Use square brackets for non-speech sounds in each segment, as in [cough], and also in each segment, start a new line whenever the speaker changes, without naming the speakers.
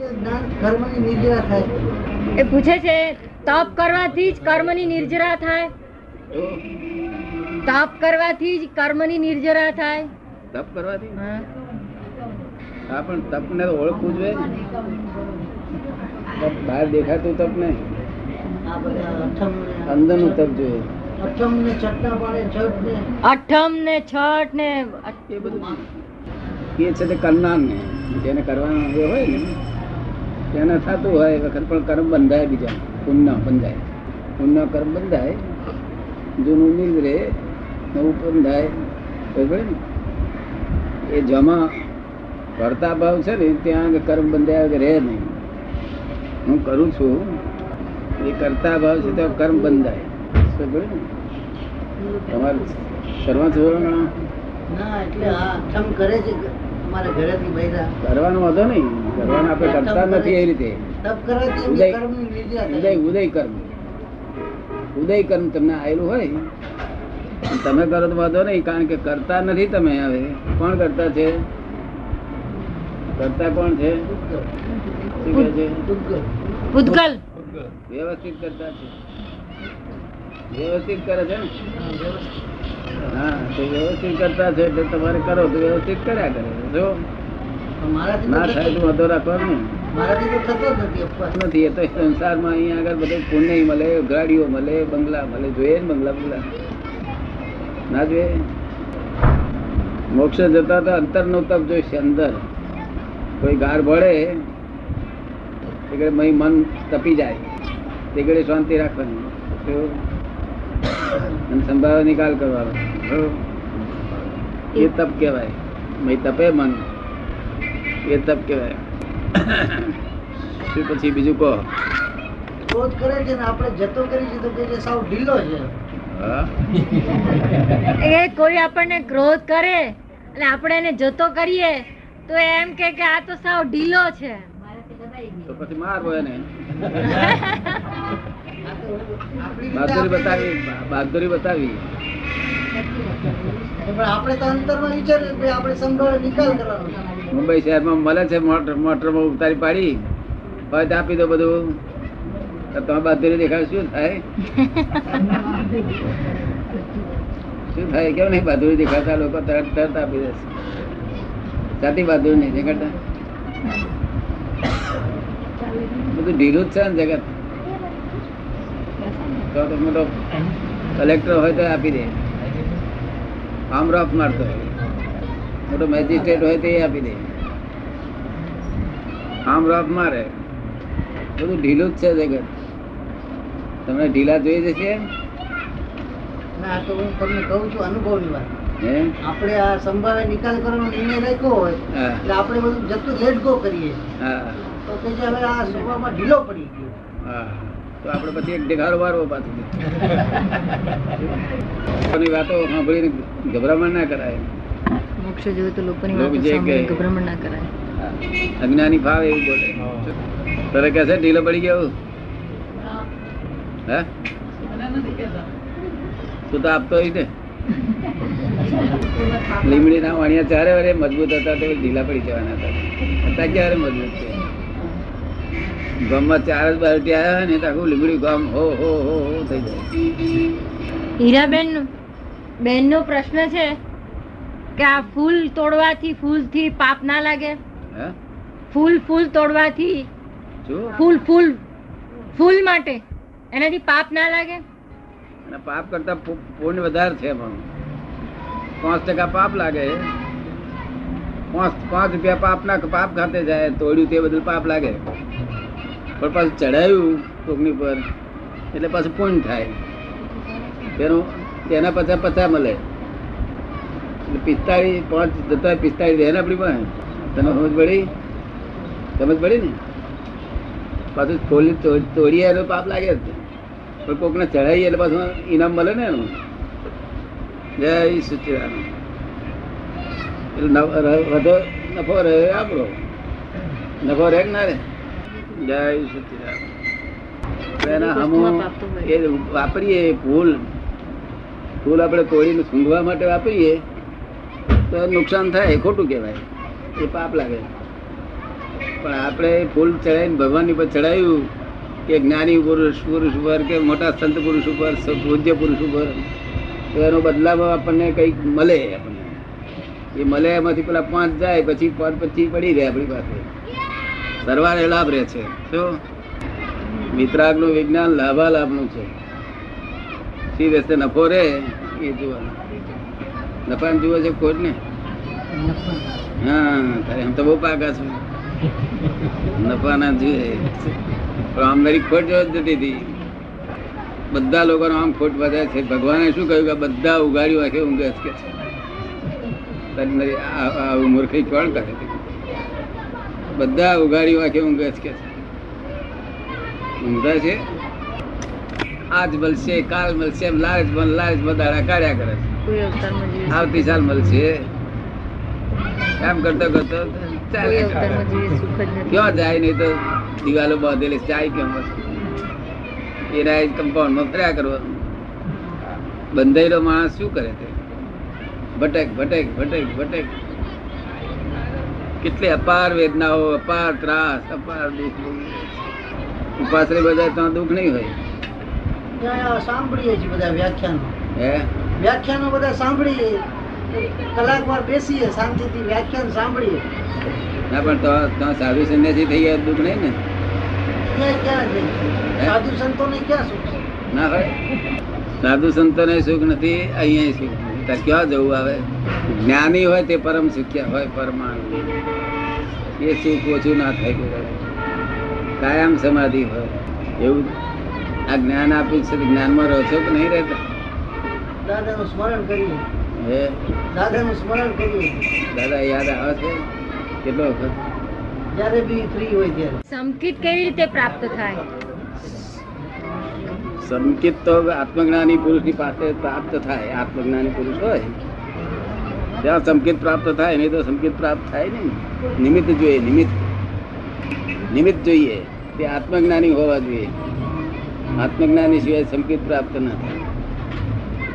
જ્ઞાન કર્મની નિર્જરા થાય.
એ પૂછે છે તપ કરવાથી જ કર્મની નિર્જરા થાય? તપ કરવાથી જ કર્મની નિર્જરા થાય?
તપ કરવાથી?
હા.
હા પણ તપને તો ઓળખવું જોઈએ ને. તપ બહાર દેખાતું તપ ને અંદરનું તપ જોઈએ.
અઠમ ને છઠ્ઠા પાડે છઠ ને
અઠમ ને છઠ ને
એ બધું કે છે તે કરનાર ને જેને કરવાનું હોય ને તેને થતું હોય વખત, પણ કર્મ બંધાય બીજા પુણ્ય બંધાય. પુણ્ય કર્મ બંધાય, જૂનું નીકળે નવું બંધાય. બરાબર ને, એ જમા કરતા ભાવ છે ને, ત્યાં કર્મ બંધાય રહે નહીં. હું કરું છું, એ કરતા ભાવ છે તો કર્મ બંધાય. ને, તમારે કરવા સુવર્ણ
ના? એટલે આ કરે છે. અમારા ઘરેથી બૈરા.
કરવાનો વાંધો નહીં. કરવાનું આપણે કરતા નથી એ રીતે.
તપ કરવાથી
ઉદય- ઉદય ઉદય કર્મ. ઉદય કર્મ તમને આવેલું હોય. તમે કરો તો વાંધો નહીં કારણ કે કરતા નથી તમે હવે. કોણ કરતા છે? કરતા કોણ છે? શું કહે છે? વ્યવસ્થિત કરતા છે. વ્યવસ્થિત કરે છે ને?
હા, વ્યવસ્થિત.
તો વ્યવસ્થિત કરતા છે એટલે તમારે કરો તો વ્યવસ્થિત કર્યા કરે. જો ના થાય તો વાંધો રાખવાનો.
નથી
એ તો સંસારમાં અહીંયા આગળ બધું પુણ્ય મળે ગાડીઓ મળે બંગલા મળે જોઈએ ને બંગલા બંગલા. ના જોઈએ? મોક્ષ જતા તો અંતર નો તપ જોઈશે અંદર. કોઈ ગાર ભળે તે મન તપી જાય. તે શાંતિ રાખવાની? અને સંભાવે નિકાલ કરવાનો એ તપ કહેવાય. મય તપે મન. એ તપ કહેવાય. શું પછી બીજું કહો?
ક્રોધ કરે છે ને આપણે જતો કરી છે તો કે સાવ ઢીલો છે.
એ કોઈ આપણને ક્રોધ કરે અને આપણે એને જતો કરીએ તો એમ કે કે આ તો સાવ ઢીલો છે.
તો પછી મારવો એને [laughs] બહાદુરી બતાવી બહાદુરી બતાવી. મુંબઈ શહેરમાં મળે છે મોટર મોટરમાં ઉતારી પાડી. હોય આપી દો બધું. તમે બહાદુરી દેખાડ શું થાય? શું થાય? કેમ નહીં બહાદુરી દેખાતા? લોકો તરત તરત આપી દેશે. સાચી બહાદુરી નહીં દેખાડતા બધું ઢીલું જ છે ને જગત. તો તો મોટો કલેક્ટર હોય તો આપી દે. આમ રફ મારતો હોય. મોટો મેજિસ્ટ્રેટ હોય તો એ આપી દે. આમ રફ મારે. બધું ઢીલું જ છે જગત. તમને ઢીલા જોઈ જશે?
ના તો હું તમને કહું છું અનુભવની વાત. આપણે આ સંભાવે નિકાલ કરવાનો નિર્ણય રાખ્યો હોય એટલે આપણે બધું જતું લેટ ગો કરીએ.
હા.
તો કે હવે આ સ્વભાવમાં ઢીલો પડી ગયો.
હા. તો આપણે પછી એક ઢેગારો વારવો પાછું. લોકોની વાતો સાંભળીને ગભરામણ ના કરાય.
મોક્ષ જોયું તો લોકોની
લોકો
વાતો સાંભળીને ગભરામણ ના કરાય.
અજ્ઞાની ભાવ એવું બોલે. તારે કહે છે ઢીલો પડી ગયો? હે. તું તો આપતો હોય ને. લીમડી ના વાણિયા ચારે વારે મજબૂત હતા તે ઢીલા પડી જવાના હતા. અત્યારે ક્યારે મજબૂત છે? ગામમાં ચાર જ બાલટી આવ્યા ને તો આખું લીમડી ગામ હો હો હો હો થઈ જાય.
હીરાબેન બેન નો પ્રશ્ન છે કે આ ફૂલ તોડવાથી ફૂલથી પાપ ના લાગે?
હે?
ફૂલ ફૂલ તોડવાથી? ફૂલ ફૂલ ફૂલ માટે એનાથી પાપ ના લાગે?
અને પાપ કરતા પુણ્ય વધારે છે પણ. પાંચ ટકા પાપ લાગે. પાંચ પાંચ રૂપિયા પાપ ના પાપ ખાતે જાય તોડ્યું તે બધું પાપ લાગે. પણ પાછું ચડાયું કોકની પર, એટલે પાછું પૂર્ણ થાય. તેનું, તેના પચાસ પચાસ મળે. એટલે પિસ્તાળીસ, પાંચ, જતા પિસ્તાળીસ રહે ને આપણી પાસે. તને સમજ પડી? સમજ પડી ને? પાછું થોડી તોડીએ એનો પાપ લાગે જ. પણ કોકને ચડાવીએ એટલે પાછું ઇનામ મળે ને એનું. જય સચિદાન એટલે નફો રહે આપણો નફો રહે ના રે જય સચિદાન એના હમું
વસ્તુમાં પાપ તો હોય.
એ વાપરીએ ફૂલ ફૂલ આપણે કોળીને સૂંઘવા માટે વાપરીએ તો નુકસાન થાય ખોટું કહેવાય. એ પાપ લાગે. પણ આપણે ફૂલ ચડાવીને ભગવાનની પર ચડાવ્યું કે જ્ઞાની પુરુષ પુરુષ ઉપર કે મોટા સંત પુરુષ ઉપર પૂજ્ય પુરુષ ઉપર તો એનો બદલામાં આપણને કંઈક મળે આપણને. એ મળે એમાંથી પેલા પાંચ જાય પછી પાંચ પછી પડી રહે આપણી પાસે. સરવાળે લાભ રહે છે. શું? વિતરાગનું વિજ્ઞાન લાભા લાભનું છે. સી રસ્તે નફો રે? એ જોવાનું. નફા જુએ છે ખોટ ને હા, તારે આમ તો બહુ પાકા છું. નફા ના જુએ. પણ આમ મારી ખોટ જ જતી હતી બધા લોકોનો આમ ખોટ વધે છે. ભગવાને શું કહ્યું કે બધા ઉગાડ્યું આખે ઊંઘે જ કે છે આવું મૂર્ખી કોણ કરે? બધા ઉઘાડી વાંખે ઊંઘે જ કે છે. ઊંઘતા છે? આજ મળશે કાલ મળશે એમ લાલચ બન લાલચ દાડા કાઢ્યા કરે છે. આવતી સાલ મળશે. એમ કરતો કરતો ક્યાં જાય નહીં તો દિવાલો બાંધેલી જાય કેમ એના કમ્પાઉન્ડમાં ફર્યા કરવાનું બંધાયેલો માણસ શું કરે તે? ભટક ભટક ભટક ભટક. કેટલી અપાર વેદનાઓ અપાર ત્રાસ અપાર દુઃખ. ઉપાસરે બધા ત્યાં દુઃખ નહીં હોય.
સાંભળીએ છીએ બધા વ્યાખ્યાનો.
હે?
વ્યાખ્યાનો બધા સાંભળીએ. કલાક વાર બેસીએ શાંતિથી વ્યાખ્યાન સાંભળીએ.
ના પણ તો ત્યાં સાધુ સંન્યાસી થઈ ગયા દુઃખ નહીં ને?
ક્યાં ક્યાં? સાધુ સંતોને ક્યાં સુખ
ના હોય. સાધુ સંતોને સુખ નથી અહીંયા સુખ તાર ક્યાં જવું આવે? જ્ઞાની હોય તે પરમ સુખ્યા હોય પરમાણુ. એ સુખ ઓછું ના થાય કાયમ સમાધિ હોય. એવું આ જ્ઞાન આપ્યું છે જ્ઞાનમાં રહો છો કે નહીં રહેતા?
દાદાનું સ્મરણ કર્યું
હે?
દાદાનું સ્મરણ કર્યું
દાદા યાદ આવે છે? કેટલો વખત?
જ્યારે બી ફ્રી હોય ત્યારે.
સમકિત કેવી રીતે પ્રાપ્ત થાય?
સંકિત તો આત્મજ્ઞાની પુરુષની પાસે પ્રાપ્ત થાય. આત્મજ્ઞાની પુરુષ હોય. ત્યાં સંકેત પ્રાપ્ત થાય, નહીં તો સંકેત પ્રાપ્ત થાય નહીં. નિમિત્ત જોઈએ, નિમિત્ત. નિમિત્ત જોઈએ. તે આત્મજ્ઞાની હોવા જોઈએ. આત્મજ્ઞાની સિવાય સંકેત પ્રાપ્ત ન થાય.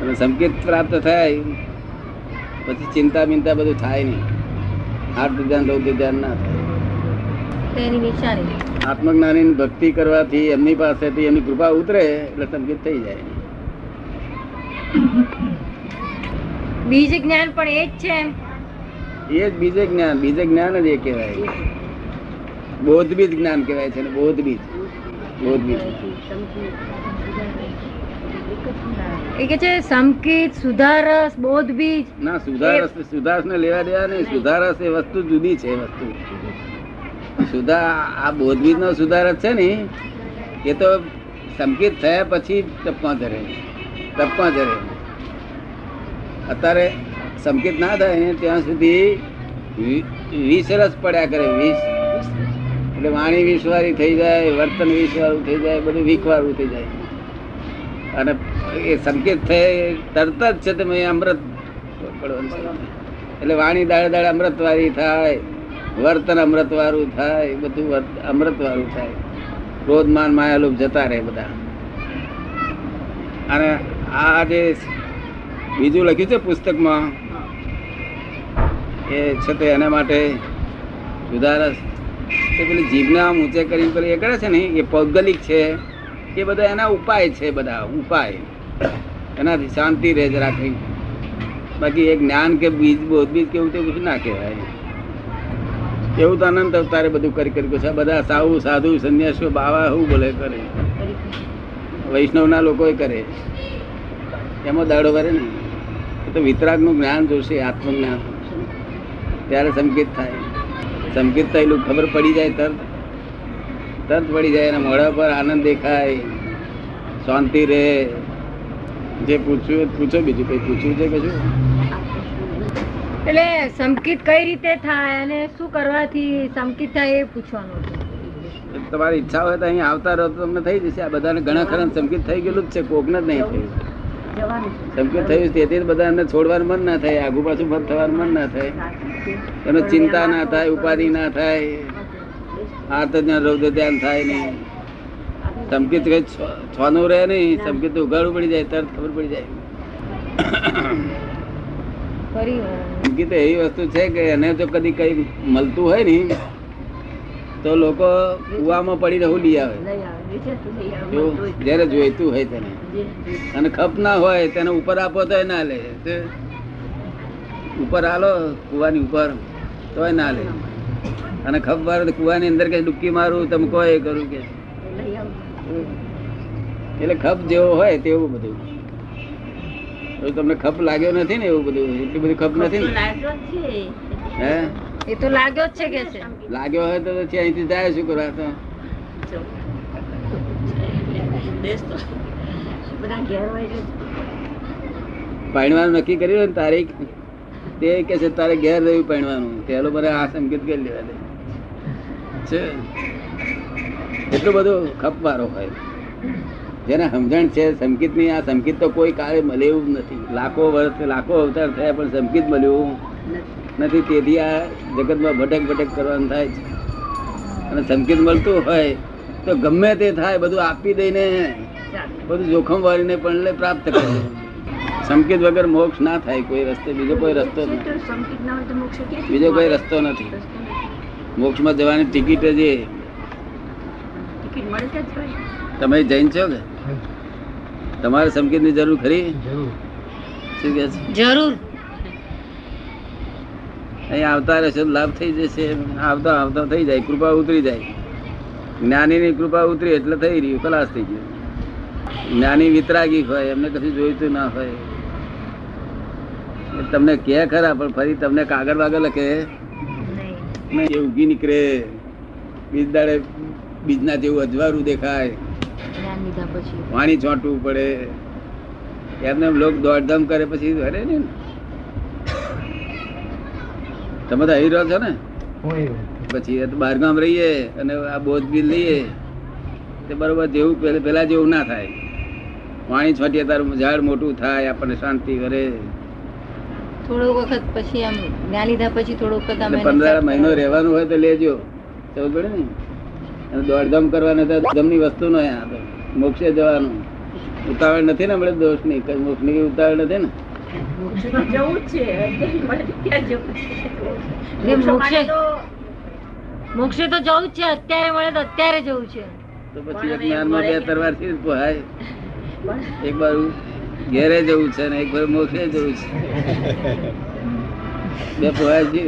અને સંકેત પ્રાપ્ત થાય, પછી ચિંતા બિંતા બધું થાય નહીં. આર્થ ધ્યાન, રૌદ્ર ધ્યાન ના થાય.
તેની નિશાની
આત્મજ્ઞાની ભક્તિ કરવાથી એમની પાસેથી એમની કૃપા ઉતરે એટલે સંગીત થઈ જાય.
બીજ જ્ઞાન પણ એ જ છે
એ જ બીજે જ્ઞાન બીજે જ્ઞાન જ એ કહેવાય. બોધ બીજ જ્ઞાન કહેવાય છે ને બોધ બીજ બોધ બીજ
એ કે છે સંકેત સુધારસ બોધ બીજ
ના સુધારસ સુધારસ ને લેવા દેવા નહીં સુધારસ એ વસ્તુ જુદી છે વસ્તુ. સુધા, આ બોધ બીજ નો સુધારસ છે ને, એ તો સંકેત થયા પછી ટપમાં ધરે ટપમાં ધરે અત્યારે સંકેત ના થાય ને, ત્યાં સુધી વીસ રસ પડ્યા કરે, વીસ. એટલે વાણી વિશ્વારી થઈ જાય, વર્તન વિશ્વારું થઈ જાય, બધું વિખવારું થઈ જાય. અને એ સંકેત થાય તરત જ છે તમે અમૃત એટલે વાણી દાડે દાડે અમૃતવારી થાય. વર્તન અમૃત વાળું થાય બધું અમૃત વાળું થાય. ક્રોધ, માન જતા રહે બધા. અને આ જે બીજું લખ્યું છે પુસ્તકમાં, એ છે તે એના માટે સુધારસ. એ પેલી જીભને આમ ઊંચે કરીને પેલી એ કરે છે ને, એ પૌગલિક છે, એ બધા એના ઉપાય છે બધા, ઉપાય. એનાથી શાંતિ રહે રાખવી બાકી એક જ્ઞાન કે બીજ બોધ બીજ કેવું તે ના કહેવાય. એવું તો અનંત અવતારે બધું કરી કરી છે. બધા સાવ સાધુ, સંન્યાસીઓ, બાવા હું બોલે કરે? વૈષ્ણવના લોકો કરે. એમાં દાડો વરે ને. એ તો વિતરાગનું જ્ઞાન જોશે, આત્મજ્ઞાન. ત્યારે સંકેત થાય. સંકેત થયેલું ખબર પડી જાય તરત. તરત પડી જાય એના મોઢા પર આનંદ દેખાય. શાંતિ રહે. જે પૂછ્યું પૂછો બીજું કંઈ પૂછ્યું છે કશું?
એટલે સંકિત કઈ રીતે થાય અને શું કરવાથી સંકિત થાય એ પૂછવાનું.
તમારી ઈચ્છા હોય તો અહીં આવતા રહો તો તમને થઈ જશે. આ બધાને ઘણા ખરા સંકિત થઈ ગયેલું જ છે. કોકને જ નહીં થયું. સંકિત થયું તેથી જ બધા એમને છોડવાનું મન ના થાય. આગુ પાછું ફર થવાનું મન ના થાય. એનો ચિંતા ના થાય ઉપાધિ ના થાય. આર્ત જ્ઞાન રૌદ્ર ધ્યાન થાય નહીં. સંકિત કઈ છ- છનું રહે નહીં. સંકિત ઉઘાડું પડી જાય તરત ખબર પડી જાય.
ફરી
એવી વસ્તુ છે કે એને જો કદી કઈ મળતું હોય ને તો તો લોકો કુવામાં પડી રહું લઈ આવે.
તો.
જ્યારે જોઈતું હોય તેને. અને ખપ ના હોય તેને ઉપર આપો તો ના લે. તે ઉપર આલો કુવાની ઉપર તોય ના લે. અને ખપ વાર કુવાની અંદર કે ડૂબકી મારું તમે કહો એ કરું કે. એટલે ખપ જેવો હોય તેવું બધું. તમને ખપ લાગ્યો નથી ને એવું બધું? એટલી બધી ખપ નથી ને? હે?
એ તો લાગ્યો જ છે કે છે.
લાગ્યો હોય તો પછી અહીંથી જાય શું કરવા તો? પાણવાનું નક્કી કર્યું ને તારીખ? તે કે છે તારે ઘેર રહ્યું પાણીવાનું પેલો મને આ સંકેત કરી લેવા દે. છે. એટલું બધું ખપવારો હોય. જેને સમજણ છે સંકિતની આ સંકિત તો કોઈ કાળે મળે એવું નથી. લાખો વર્ષ લાખો અવતાર થયા પણ સંકિત મળ્યું નથી. તેથી આ જગતમાં ભટક ભટક કરવાનું થાય છે. અને સંકેત મળતું હોય તો ગમે તે થાય બધું આપી દઈને બધું જોખમ વાળીને પણ પ્રાપ્ત કરે. સંકેત વગર મોક્ષ ના થાય. કોઈ રસ્તે બીજો કોઈ રસ્તો નથી બીજો કોઈ રસ્તો નથી. મોક્ષમાં જવાની ટિકિટ જે તમે જૈન છો કે? તમારે સંકેતની જરૂર ખરી? શું કે છે?
જરૂર.
અહીં આવતા રહેશે લાભ થઈ જશે. આવતા આવતા થઈ જાય. કૃપા ઉતરી જાય. જ્ઞાની ની કૃપા ઉતરી એટલે થઈ રહ્યું. ખલાસ થઈ ગયું. જ્ઞાની વિતરાગી હોય એમને કશું જોઈતું ના હોય. તમને કે ખરા પણ ફરી તમને કાગળ વાગળ લખે?
નહીં.
નહીં એ ઉગી નીકળે. બીજ દાડે બીજના જેવું અજવાળું દેખાય.
જ્ઞાન લીધા પછી.
પાણી છોટવું પડે. એમને લોક દોડધામ કરે પછી અરે ને. તમે તો આવી રહ્યો છો ને? પછી બહારગામ રહીએ અને આ બોધ બી લઈએ. તે બરોબર જેવું પેલા જેવું ના થાય. પાણી છોટીએ તારું ઝાડ મોટું થાય આપણને શાંતિ કરે
થોડો વખત પછી આમ જ્ઞાન લીધા પછી થોડો વખત અમે
પંદર મહિનો રહેવાનું હોય તો લેજો. સમજ પડે ને. અને દોડધામ કરવાને તો ધમની વસ્તુ નો આ તો. મોક્ષે જવાનું. ઉતાવળ નથી ને આપણે દોષની મોક્ષની ઉતાવળ નથી ને?
મોક્ષે મોક્ષે તો જવું જ છે. અત્યારે મળે તો અત્યારે જવું છે.
તો પછી એક જ્ઞાનમાં બે તરવારથી પોહાય. એક ઘેરે જવું છે ને એક બાજુ મોક્ષે જવું છે. બે પોહાય છે.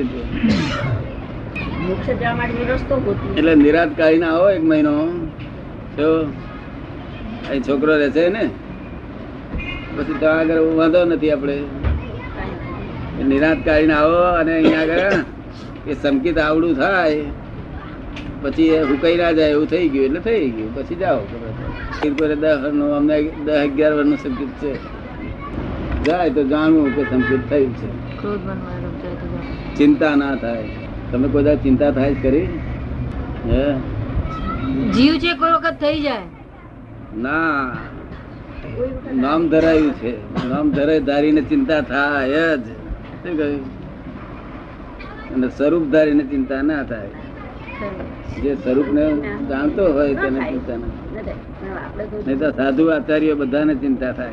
મોક્ષે જવા માટે રસ્તો ગોતી
એટલે નિરાત કાઢીને આવો એક મહિનો જો અહીં છોકરો રહેશે ને? પછી ત્યાં આગળ વાંધો નથી આપણે. નિરાંત કાઢીને આવો અને અહીંયા આગળ એ સંકેત આવડું થાય. પછી એ હુકાઈ ના જાય એવું થઈ ગયું એટલે થઈ ગયું. પછી જાઓ. દસ અમને દસ અગિયાર વર્ષનું સંકેત છે. જાય તો જાણવું કે સંકેત થયું છે. ચિંતા ના થાય. તમે કોઈ ચિંતા થાય જ કરી હે?
જીવ છે કોઈ વખત થઈ જાય
ના. નામ ધરાયું છે. નામ ધરાય ધારીને ચિંતા થાય જ. શું કહ્યું? અને સ્વરૂપ ધારીને ચિંતા ના થાય. જે સ્વરૂપ ને જાણતો હોય તેને ચિંતા ના નહીં તો સાધુ આચાર્ય બધાને ચિંતા થાય.